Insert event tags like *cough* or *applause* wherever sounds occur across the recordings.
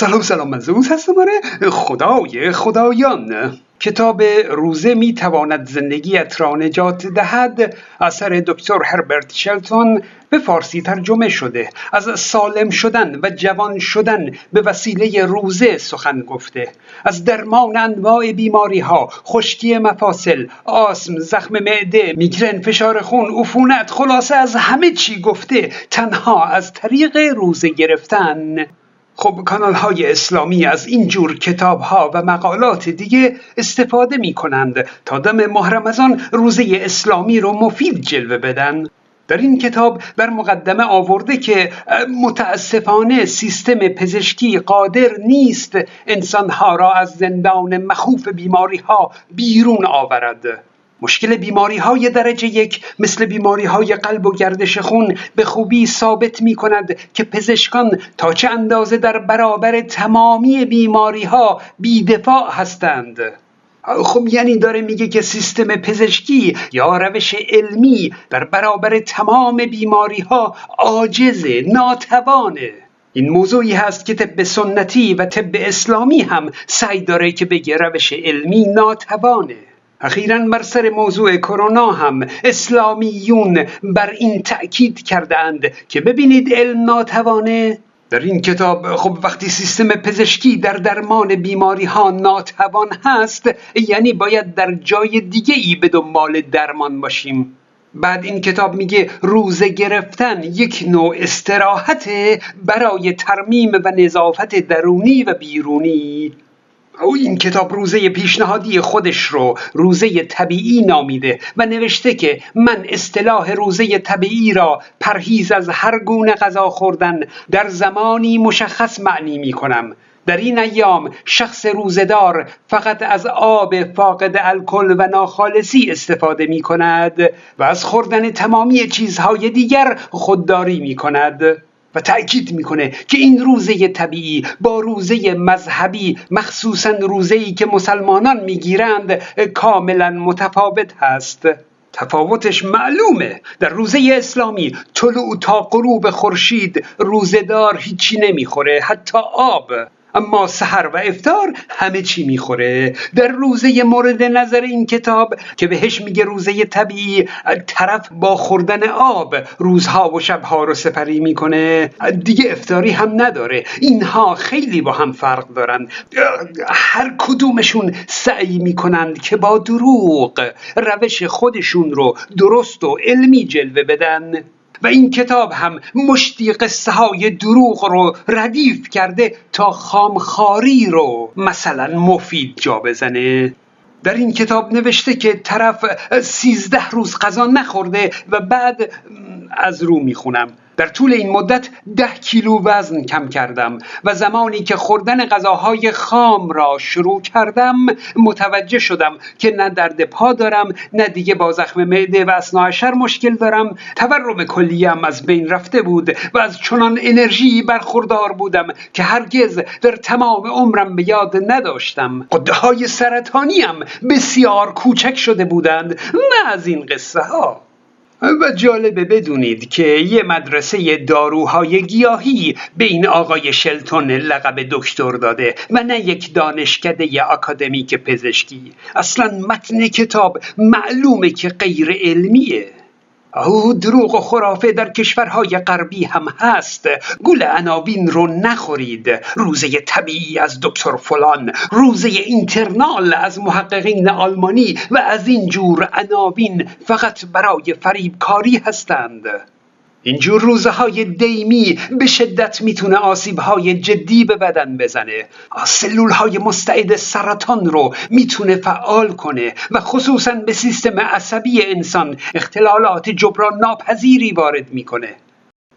سلام سلام من زوز هستم آره. خدای خدایان. کتاب روزه می تواند زندگیت را نجات دهد. اثر دکتر هربرت شلتون به فارسی ترجمه شده. از سالم شدن و جوان شدن به وسیله روزه سخن گفته. از درمان انواع بیماری ها خشکی مفاصل آسم زخم معده میگرن فشار خون عفونت خلاصه از همه چی گفته. تنها از طریق روزه گرفتن. خب کانال های اسلامی از این جور کتاب ها و مقالات دیگه استفاده می کنند تا دم ماه رمضان روزه اسلامی رو مفید جلوه بدن. در این کتاب بر مقدمه آورده که متاسفانه سیستم پزشکی قادر نیست انسانها را از زندان مخوف بیماری ها بیرون آورد. مشکل بیماری های درجه یک مثل بیماری های قلب و گردش خون به خوبی ثابت می کند که پزشکان تا چه اندازه در برابر تمامی بیماری ها بیدفاع هستند. خب یعنی داره میگه که سیستم پزشکی یا روش علمی در برابر تمام بیماری ها عاجزه ناتوانه این موضوعی هست که طب سنتی و طب اسلامی هم سعی داره که بگه روش علمی ناتوانه. اخیرا بر سر موضوع کرونا هم اسلامیون بر این تأکید کردند که ببینید علم ناتوانه. در این کتاب خب وقتی سیستم پزشکی در درمان بیماری ها ناتوان هست یعنی باید در جای دیگه ای به دنبال درمان باشیم. بعد این کتاب میگه روزه گرفتن یک نوع استراحت برای ترمیم و نظافت درونی و بیرونی. او این کتاب روزه پیشنهادی خودش رو روزه طبیعی نامیده و نوشته که من اصطلاح روزه طبیعی را پرهیز از هر گونه غذا خوردن در زمانی مشخص معنی می کنم. در این ایام شخص روزدار فقط از آب فاقد الکل و ناخالصی استفاده می کند و از خوردن تمامی چیزهای دیگر خودداری می کند. و تأکید می‌کنه که این روزه طبیعی با روزه مذهبی مخصوصا روزه ای که مسلمانان می‌گیرند کاملا متفاوت هست. تفاوتش معلومه. در روزه اسلامی طلوع تا غروب خورشید روزهدار هیچی نمی‌خوره حتی آب. اما سحر و افتار همه چی می‌خوره. در روزه مورد نظر این کتاب که بهش میگه روزه طبیعی طرف با خوردن آب روزها و شبها رو سپری می‌کنه. دیگه افتاری هم نداره. اینها خیلی با هم فرق دارن. هر کدومشون سعی می‌کنند که با دروغ روش خودشون رو درست و علمی جلوه بدن. و این کتاب هم مشتی قصه های دروغ رو ردیف کرده تا خامخاری رو مثلا مفید جا بزنه. در این کتاب نوشته که طرف سیزده روز غذا نخورده و بعد از رو می‌خونم. در طول این مدت ده کیلو وزن کم کردم و زمانی که خوردن غذاهای خام را شروع کردم متوجه شدم که نه درد پا دارم نه دیگه با زخم معده و اسناعشر مشکل دارم. تورم کلیم از بین رفته بود و از چنان انرژی برخوردار بودم که هرگز در تمام عمرم به یاد نداشتم. قده های سرطانیم بسیار کوچک شده بودند. نه از این قصه ها و جالبه بدونید که یه مدرسه داروهای گیاهی به این آقای شلتون لقب دکتر داده و نه یک دانشکده اکادمیک پزشکی. اصلا متن کتاب معلومه که غیر علمیه. او دروغ و خرافه در کشورهای غربی هم هست. گل عناوین رو نخورید. روزه طبیعی از دکتر فلان. روزه اینترنال از محققین آلمانی و از این جور عناوین فقط برای فریبکاری هستند. اینجور روزه های دیمی به شدت می‌تونه آسیب های جدی به بدن بزنه. سلول های مستعد سرطان رو می‌تونه فعال کنه و خصوصا به سیستم عصبی انسان اختلالات جبران ناپذیری وارد می‌کنه.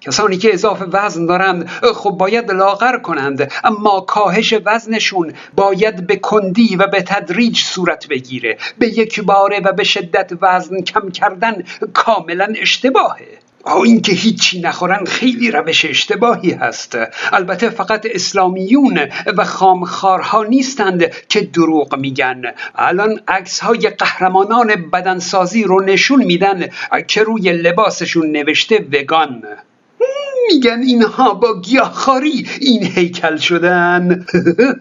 کسانی که اضافه وزن دارند خب باید لاغر کنند اما کاهش وزنشون باید به کندی و به تدریج صورت بگیره. به یک باره و به شدت وزن کم کردن کاملا اشتباهه. این اینکه هیچی نخورن خیلی روش اشتباهی هست. البته فقط اسلامیون و خامخارها نیستند که دروغ میگن. الان عکس های قهرمانان بدنسازی رو نشون میدن که روی لباسشون نوشته وگان. میگن اینها با گیاهخواری این هیکل شدن.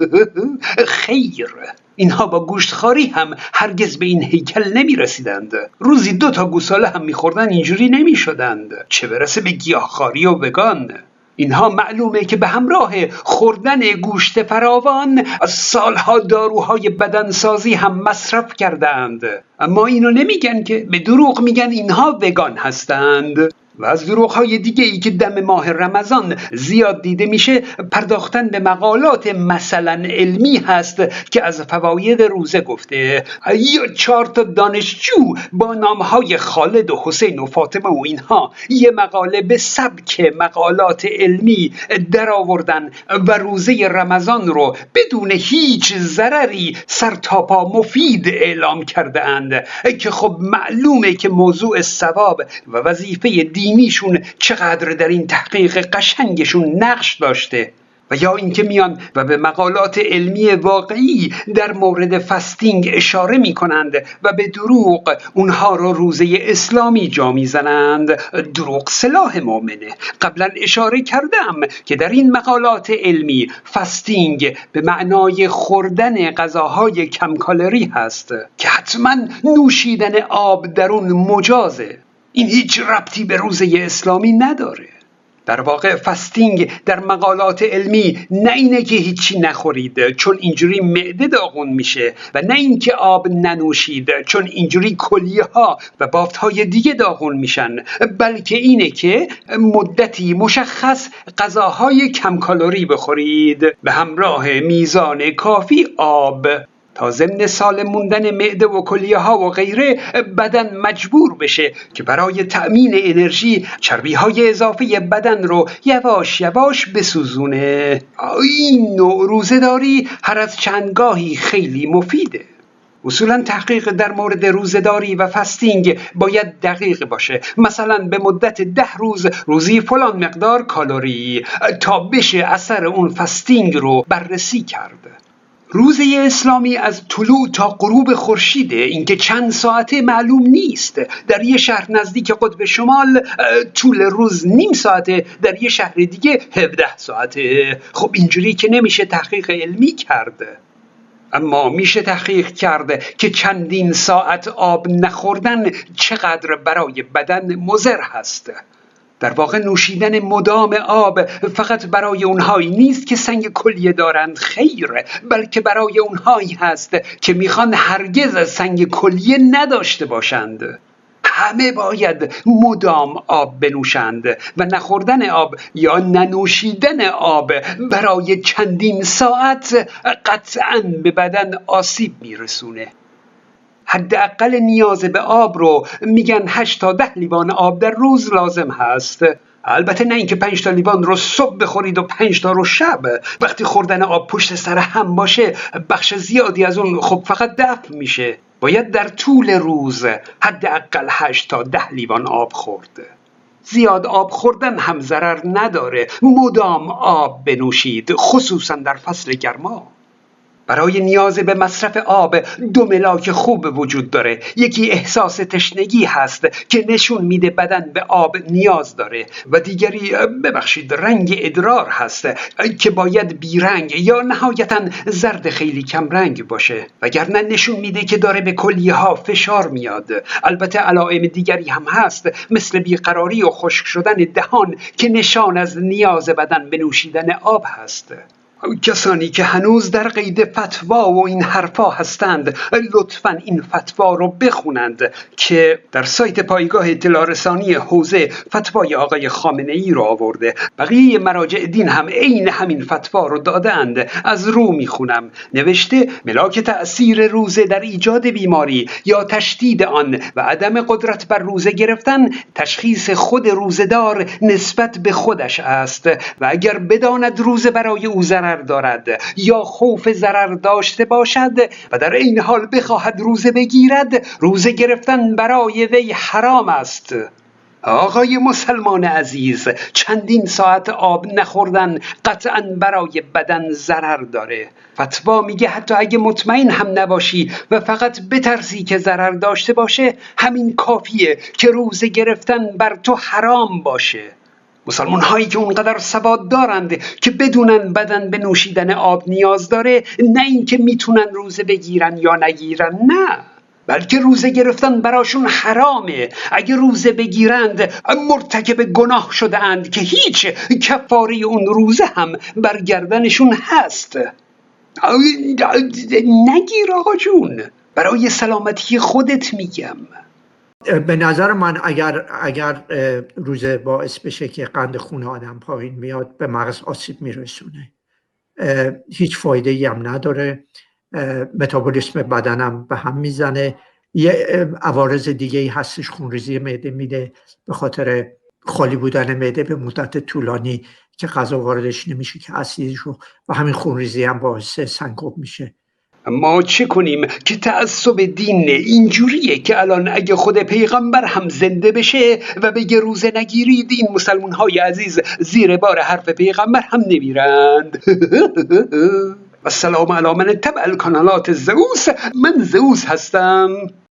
*laughs* خیر. اینها با گوشتخواری هم هرگز به این هیکل نمی رسیدند روزی دو تا گوساله هم میخوردن اینجوری نمی شدند چه برسه به گیاهخواری و وگان؟ اینها معلومه که به همراه خوردن گوشت فراوان از سالها داروهای بدنسازی هم مصرف کردند. اما اینو نمیگن که به دروغ میگن اینها وگان هستند. و از دروغ های دیگه ای که دم ماه رمضان زیاد دیده میشه پرداختن به مقالات مثلا علمی هست که از فواید روزه گفته. یا چهار تا دانشجو با نامهای خالد و حسین و فاطمه و اینها یه مقاله به سبک مقالات علمی در آوردن و روزه رمضان رو بدون هیچ ضرری سرتاپا مفید اعلام کرده اند که خب معلومه که موضوع ثواب و وظیفه دینیشون چقدر در این تحقیق قشنگشون نقش داشته و یا اینکه میان و به مقالات علمی واقعی در مورد fasting اشاره می کنند و به دروغ اونها را روزه اسلامی جا می‌زنند. دروغ سلاح مؤمنه. قبلا اشاره کردم که در این مقالات علمی fasting به معنای خوردن غذاهای کم کالری هست که حتما نوشیدن آب در اون مجازه. این هیچ ربطی به روزه اسلامی نداره. در واقع فستینگ در مقالات علمی نه اینه که هیچی نخورید چون اینجوری معده داغون میشه و نه اینکه آب ننوشید چون اینجوری کلیه ها و بافت های دیگه داغون میشن بلکه اینه که مدتی مشخص غذاهای کم کالری بخورید. به همراه میزان کافی آب. ضمن سالم موندن معده و کلیه ها و غیره بدن مجبور بشه که برای تأمین انرژی چربی های اضافه بدن رو یواش یواش بسوزونه. این نوع روزهداری هر از چندگاهی خیلی مفیده. اصولا تحقیق در مورد روزه‌داری و fasting باید دقیق باشه. مثلا به مدت ده روز روزی فلان مقدار کالری تا بشه اثر اون fasting رو بررسی کرده روزه اسلامی از طلوع تا غروب خورشیده اینکه چند ساعته معلوم نیست. در یه شهر نزدیک قطب شمال طول روز نیم ساعته در یه شهر دیگه 17 ساعته. خب اینجوری که نمیشه تحقیق علمی کرده اما میشه تحقیق کرده که چندین ساعت آب نخوردن چقدر برای بدن مضر هست. در واقع نوشیدن مدام آب فقط برای اونهایی نیست که سنگ کلیه دارند خیر بلکه برای اونهایی هست که می‌خوان هرگز سنگ کلیه نداشته باشند. همه باید مدام آب بنوشند و نخوردن آب یا ننوشیدن آب برای چندین ساعت قطعا به بدن آسیب میرسونه. حداقل نیاز به آب رو میگن 8 تا ده لیوان آب در روز لازم هست. البته نه اینکه پنج تا لیوان رو صبح بخورید و پنج تا رو شب. وقتی خوردن آب پشت سر هم باشه بخش زیادی از اون خب فقط دفع میشه. باید در طول روز حداقل 8 تا ده لیوان آب خورد. زیاد آب خوردن هم ضرر نداره. مدام آب بنوشید خصوصا در فصل گرما. برای نیاز به مصرف آب دو ملاک خوب وجود داره. یکی احساس تشنگی هست که نشون میده بدن به آب نیاز داره و دیگری ببخشید رنگ ادرار هست که باید بیرنگ یا نهایتا زرد خیلی کم رنگ باشه. وگرنه نشون میده که داره به کلیه ها فشار میاد. البته علائم دیگری هم هست مثل بیقراری و خشک شدن دهان که نشان از نیاز بدن به نوشیدن آب هست. کسانی که هنوز در قید فتوا و این حرفا هستند لطفا این فتوا رو بخونند که در سایت پایگاه اطلاع رسانی حوزه فتوای آقای خامنه ای رو آورده. بقیه مراجع دین هم عین همین فتوا رو دادند از رو می‌خونم. نوشته ملاک تأثیر روزه در ایجاد بیماری یا تشدید آن و عدم قدرت بر روزه گرفتن تشخیص خود روزدار نسبت به خودش است و اگر بداند روزه برای او دارد یا خوف ضرر داشته باشد و در این حال بخواهد روزه بگیرد روزه گرفتن برای وی حرام است. آقای مسلمان عزیز چندین ساعت آب نخوردن قطعا برای بدن ضرر داره. فتوا میگه حتی اگه مطمئن هم نباشی و فقط بترسی که ضرر داشته باشه همین کافیه که روزه گرفتن بر تو حرام باشه. مسلمان هایی که اونقدر سواد دارند که بدونن بدن به نوشیدن آب نیاز داره نه اینکه می‌تونن روزه بگیرن یا نگیرن نه. بلکه روزه گرفتن براشون حرامه. اگه روزه بگیرند مرتکب گناه شده اند که هیچ کفاره اون روزه هم بر گردنشون هست. نگیر آقا جون. برای سلامتی خودت میگم. به نظر من اگر اگر روزه باعث بشه که قند خون آدم پایین میاد به مغز آسیب میرسونه. هیچ فایده ای هم نداره. متابولیسم بدنم به هم می‌زنه. یه عوارض دیگه ای هستش خونریزی معده میده به خاطر خالی بودن معده به مدت طولانی که غذا واردش نمیشه که اسیدش رو و همین خونریزی هم باعث سنگوب میشه. ما چه کنیم که تعصب دین اینجوریه که الان اگه خود پیغمبر هم زنده بشه و بگه روزه نگیرید این مسلمون های عزیز زیر بار حرف پیغمبر هم نمیرند. *laughs* و سلام علی من تبع الکانالات زئوس من زئوس هستم.